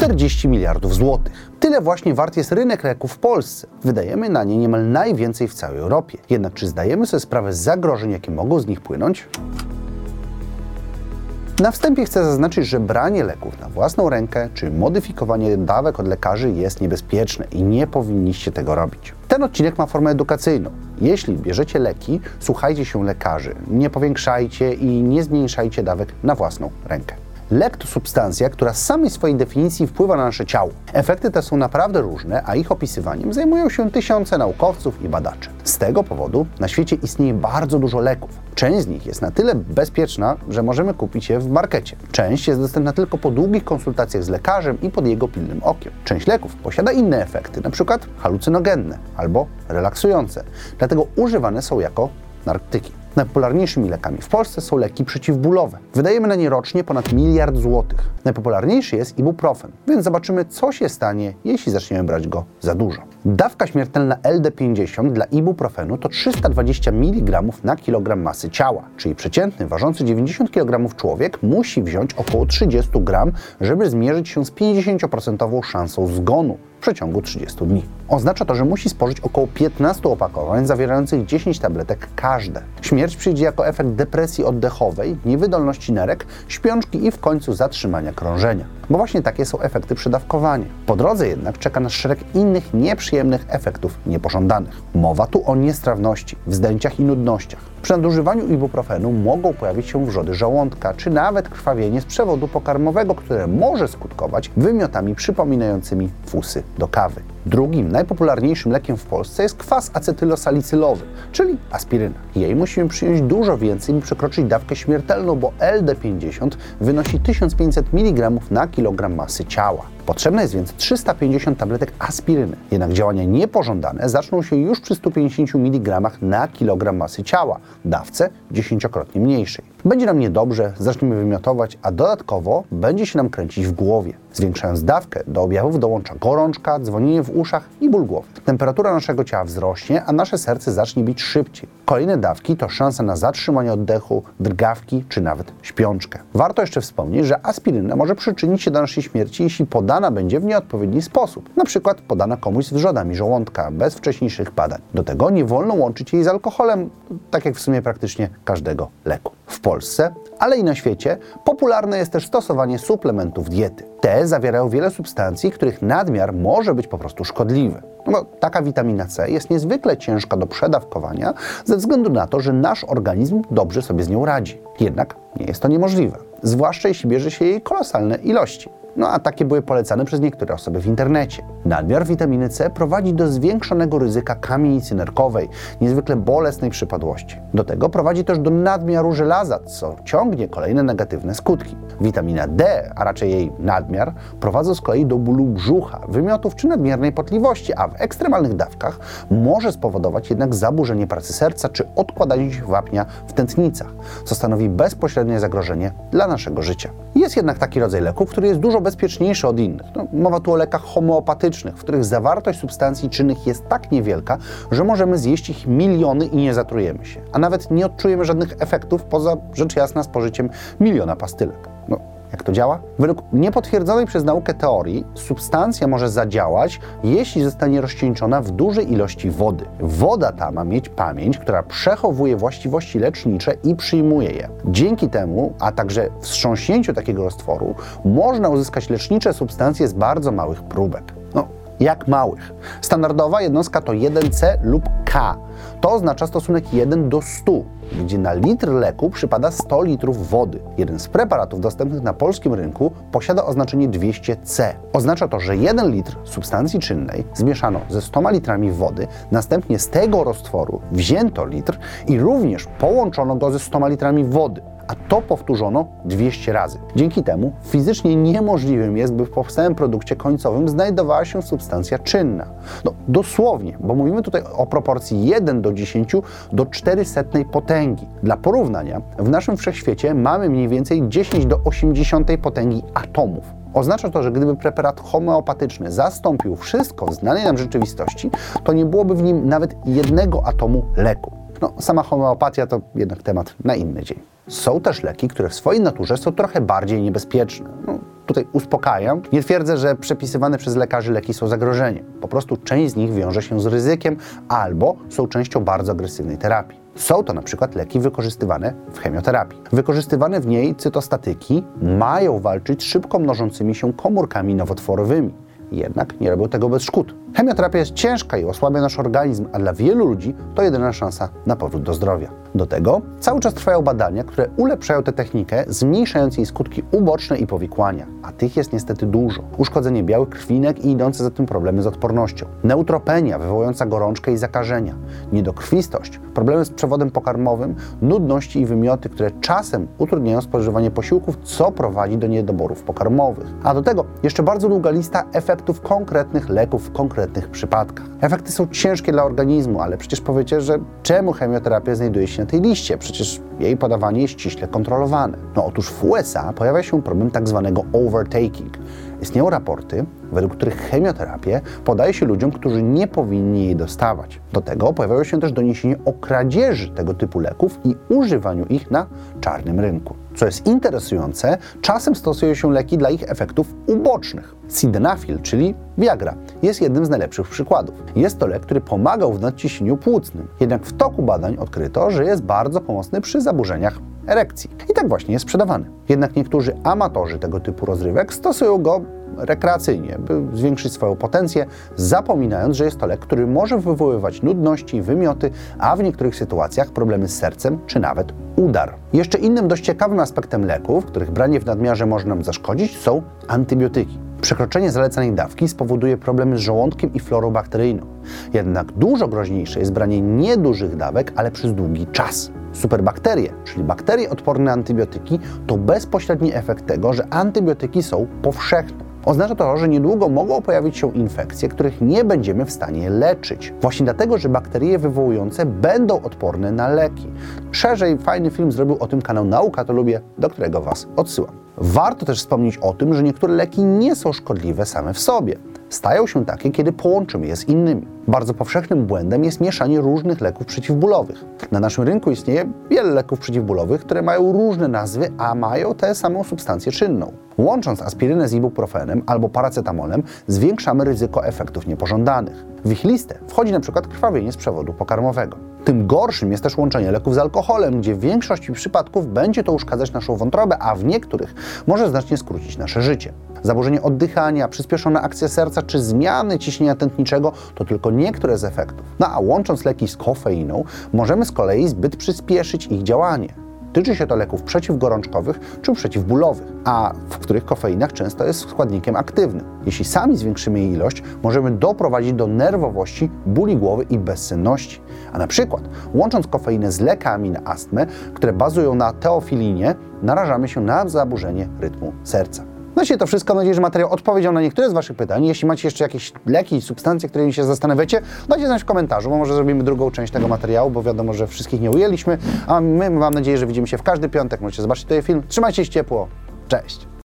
40 miliardów złotych. Tyle właśnie wart jest rynek leków w Polsce. Wydajemy na nie niemal najwięcej w całej Europie. Jednak czy zdajemy sobie sprawę z zagrożeń, jakie mogą z nich płynąć? Na wstępie chcę zaznaczyć, że branie leków na własną rękę czy modyfikowanie dawek od lekarzy jest niebezpieczne i nie powinniście tego robić. Ten odcinek ma formę edukacyjną. Jeśli bierzecie leki, słuchajcie się lekarzy, nie powiększajcie i nie zmniejszajcie dawek na własną rękę. Lek to substancja, która z samej swojej definicji wpływa na nasze ciało. Efekty te są naprawdę różne, a ich opisywaniem zajmują się tysiące naukowców i badaczy. Z tego powodu na świecie istnieje bardzo dużo leków. Część z nich jest na tyle bezpieczna, że możemy kupić je w markecie. Część jest dostępna tylko po długich konsultacjach z lekarzem i pod jego pilnym okiem. Część leków posiada inne efekty, np. halucynogenne albo relaksujące. Dlatego używane są jako narkotyki. Najpopularniejszymi lekami w Polsce są leki przeciwbólowe. Wydajemy na nie rocznie ponad miliard złotych. Najpopularniejszy jest ibuprofen, więc zobaczymy, co się stanie, jeśli zaczniemy brać go za dużo. Dawka śmiertelna LD50 dla ibuprofenu to 320 mg na kilogram masy ciała, czyli przeciętny ważący 90 kg człowiek musi wziąć około 30 g, żeby zmierzyć się z 50% szansą zgonu w przeciągu 30 dni. Oznacza to, że musi spożyć około 15 opakowań zawierających 10 tabletek każde. Śmierć przyjdzie jako efekt depresji oddechowej, niewydolności nerek, śpiączki i w końcu zatrzymania krążenia. Bo właśnie takie są efekty przedawkowania. Po drodze jednak czeka nas szereg innych nieprzyjemnych efektów niepożądanych. Mowa tu o niestrawności, wzdęciach i nudnościach. Przy nadużywaniu ibuprofenu mogą pojawić się wrzody żołądka, czy nawet krwawienie z przewodu pokarmowego, które może skutkować wymiotami przypominającymi fusy do kawy. Drugim najpopularniejszym lekiem w Polsce jest kwas acetylosalicylowy, czyli aspiryna. Jej musimy przyjąć dużo więcej, by przekroczyć dawkę śmiertelną, bo LD50 wynosi 1500 mg na kilogram masy ciała. Potrzebne jest więc 350 tabletek aspiryny. Jednak działania niepożądane zaczną się już przy 150 mg na kilogram masy ciała, dawce dziesięciokrotnie mniejszej. Będzie nam niedobrze, zaczniemy wymiotować, a dodatkowo będzie się nam kręcić w głowie. Zwiększając dawkę, do objawów dołącza gorączka, dzwonienie w uszach i ból głowy. Temperatura naszego ciała wzrośnie, a nasze serce zacznie bić szybciej. Kolejne dawki to szansa na zatrzymanie oddechu, drgawki czy nawet śpiączkę. Warto jeszcze wspomnieć, że aspiryna może przyczynić się do naszej śmierci, jeśli podana będzie w nieodpowiedni sposób. Na przykład podana komuś z wrzodami żołądka, bez wcześniejszych badań. Do tego nie wolno łączyć jej z alkoholem, tak jak w sumie praktycznie każdego leku. W Polsce, ale i na świecie popularne jest też stosowanie suplementów diety. Te zawierają wiele substancji, których nadmiar może być po prostu szkodliwy. No taka witamina C jest niezwykle ciężka do przedawkowania ze względu na to, że nasz organizm dobrze sobie z nią radzi. Jednak nie jest to niemożliwe, zwłaszcza jeśli bierze się jej kolosalne ilości. No a takie były polecane przez niektóre osoby w internecie. Nadmiar witaminy C prowadzi do zwiększonego ryzyka kamienicy nerkowej, niezwykle bolesnej przypadłości. Do tego prowadzi też do nadmiaru żelaza, co ciągnie kolejne negatywne skutki. Witamina D, a raczej jej nadmiar, prowadzą z kolei do bólu brzucha, wymiotów czy nadmiernej potliwości, a w ekstremalnych dawkach może spowodować jednak zaburzenie pracy serca czy odkładanie się wapnia w tętnicach, co stanowi bezpośrednie zagrożenie dla naszego życia. Jest jednak taki rodzaj leku, który jest dużo bezpieczniejszy od innych. No, mowa tu o lekach homeopatycznych, w których zawartość substancji czynnych jest tak niewielka, że możemy zjeść ich miliony i nie zatrujemy się, a nawet nie odczujemy żadnych efektów poza rzecz jasna spożyciem miliona pastylek. No, jak to działa? Według niepotwierdzonej przez naukę teorii substancja może zadziałać, jeśli zostanie rozcieńczona w dużej ilości wody. Woda ta ma mieć pamięć, która przechowuje właściwości lecznicze i przyjmuje je. Dzięki temu, a także wstrząśnięciu takiego roztworu, można uzyskać lecznicze substancje z bardzo małych próbek. No, jak małych. Standardowa jednostka to 1C lub K. To oznacza stosunek 1 do 100, gdzie na litr leku przypada 100 litrów wody. Jeden z preparatów dostępnych na polskim rynku posiada oznaczenie 200C. Oznacza to, że 1 litr substancji czynnej zmieszano ze 100 litrami wody, następnie z tego roztworu wzięto litr i również połączono go ze 100 litrami wody a to powtórzono 200 razy. Dzięki temu fizycznie niemożliwym jest, by w powstałym produkcie końcowym znajdowała się substancja czynna. No dosłownie, bo mówimy tutaj o proporcji 1 do 10 do 400 potęgi. Dla porównania, w naszym wszechświecie mamy mniej więcej 10 do 80 potęgi atomów. Oznacza to, że gdyby preparat homeopatyczny zastąpił wszystko w znanej nam rzeczywistości, to nie byłoby w nim nawet jednego atomu leku. No, sama homeopatia to jednak temat na inny dzień. Są też leki, które w swojej naturze są trochę bardziej niebezpieczne. No, Tutaj uspokajam. Nie twierdzę, że przepisywane przez lekarzy leki są zagrożeniem. Po prostu część z nich wiąże się z ryzykiem albo są częścią bardzo agresywnej terapii. Są to na przykład leki wykorzystywane w chemioterapii. Wykorzystywane w niej cytostatyki mają walczyć z szybko mnożącymi się komórkami nowotworowymi. Jednak nie robią tego bez szkód. Chemioterapia jest ciężka i osłabia nasz organizm, a dla wielu ludzi to jedyna szansa na powrót do zdrowia. Do tego cały czas trwają badania, które ulepszają tę technikę, zmniejszając jej skutki uboczne i powikłania, a tych jest niestety dużo. Uszkodzenie białych krwinek i idące za tym problemy z odpornością, neutropenia wywołująca gorączkę i zakażenia, niedokrwistość, problemy z przewodem pokarmowym, nudności i wymioty, które czasem utrudniają spożywanie posiłków, co prowadzi do niedoborów pokarmowych. A do tego jeszcze bardzo długa lista efektów konkretnych leków w konkretnych przypadkach. Efekty są ciężkie dla organizmu, ale przecież powiecie, że czemu chemioterapia znajduje się na tej liście? Przecież jej podawanie jest ściśle kontrolowane. No otóż w USA pojawia się problem tak zwanego overtaking. Istnieją raporty, według których chemioterapię podaje się ludziom, którzy nie powinni jej dostawać. Do tego pojawiają się też doniesienia o kradzieży tego typu leków i używaniu ich na czarnym rynku. Co jest interesujące, czasem stosuje się leki dla ich efektów ubocznych. Sildenafil, czyli Viagra, jest jednym z najlepszych przykładów. Jest to lek, który pomagał w nadciśnieniu płucnym. Jednak w toku badań odkryto, że jest bardzo pomocny przy zaburzeniach erekcji. I tak właśnie jest sprzedawany. Jednak niektórzy amatorzy tego typu rozrywek stosują go rekreacyjnie, by zwiększyć swoją potencję, zapominając, że jest to lek, który może wywoływać nudności, wymioty, a w niektórych sytuacjach problemy z sercem czy nawet udar. Jeszcze innym dość ciekawym aspektem leków, których branie w nadmiarze może nam zaszkodzić, są antybiotyki. Przekroczenie zalecanej dawki spowoduje problemy z żołądkiem i florą bakteryjną. Jednak dużo groźniejsze jest branie niedużych dawek, ale przez długi czas. Superbakterie, czyli bakterie odporne na antybiotyki, to bezpośredni efekt tego, że antybiotyki są powszechne. Oznacza to, że niedługo mogą pojawić się infekcje, których nie będziemy w stanie leczyć. Właśnie dlatego, że bakterie wywołujące będą odporne na leki. Szerzej fajny film zrobił o tym kanał Nauka to lubię, do którego Was odsyłam. Warto też wspomnieć o tym, że niektóre leki nie są szkodliwe same w sobie. Stają się takie, kiedy połączymy je z innymi. Bardzo powszechnym błędem jest mieszanie różnych leków przeciwbólowych. Na naszym rynku istnieje wiele leków przeciwbólowych, które mają różne nazwy, a mają tę samą substancję czynną. Łącząc aspirynę z ibuprofenem albo paracetamolem, zwiększamy ryzyko efektów niepożądanych. W ich listę wchodzi przykład krwawienie z przewodu pokarmowego. Tym gorszym jest też łączenie leków z alkoholem, gdzie w większości przypadków będzie to uszkadzać naszą wątrobę, a w niektórych może znacznie skrócić nasze życie. Zaburzenie oddychania, przyspieszona akcja serca czy zmiany ciśnienia tętniczego to tylko niektóre z efektów. No a łącząc leki z kofeiną, możemy z kolei zbyt przyspieszyć ich działanie. Tyczy się to leków przeciwgorączkowych czy przeciwbólowych, a w których kofeinach często jest składnikiem aktywnym. Jeśli sami zwiększymy jej ilość, możemy doprowadzić do nerwowości, bóli głowy i bezsenności. A na przykład łącząc kofeinę z lekami na astmę, które bazują na teofilinie, narażamy się na zaburzenie rytmu serca. No dzisiaj to wszystko. Mam nadzieję, że materiał odpowiedział na niektóre z Waszych pytań. Jeśli macie jeszcze jakieś leki, substancje, którymi się zastanawiacie, dajcie znać w komentarzu, bo może zrobimy drugą część tego materiału, bo wiadomo, że wszystkich nie ujęliśmy. A my mam nadzieję, że widzimy się w każdy piątek. Możecie zobaczyć ten film. Trzymajcie się ciepło. Cześć!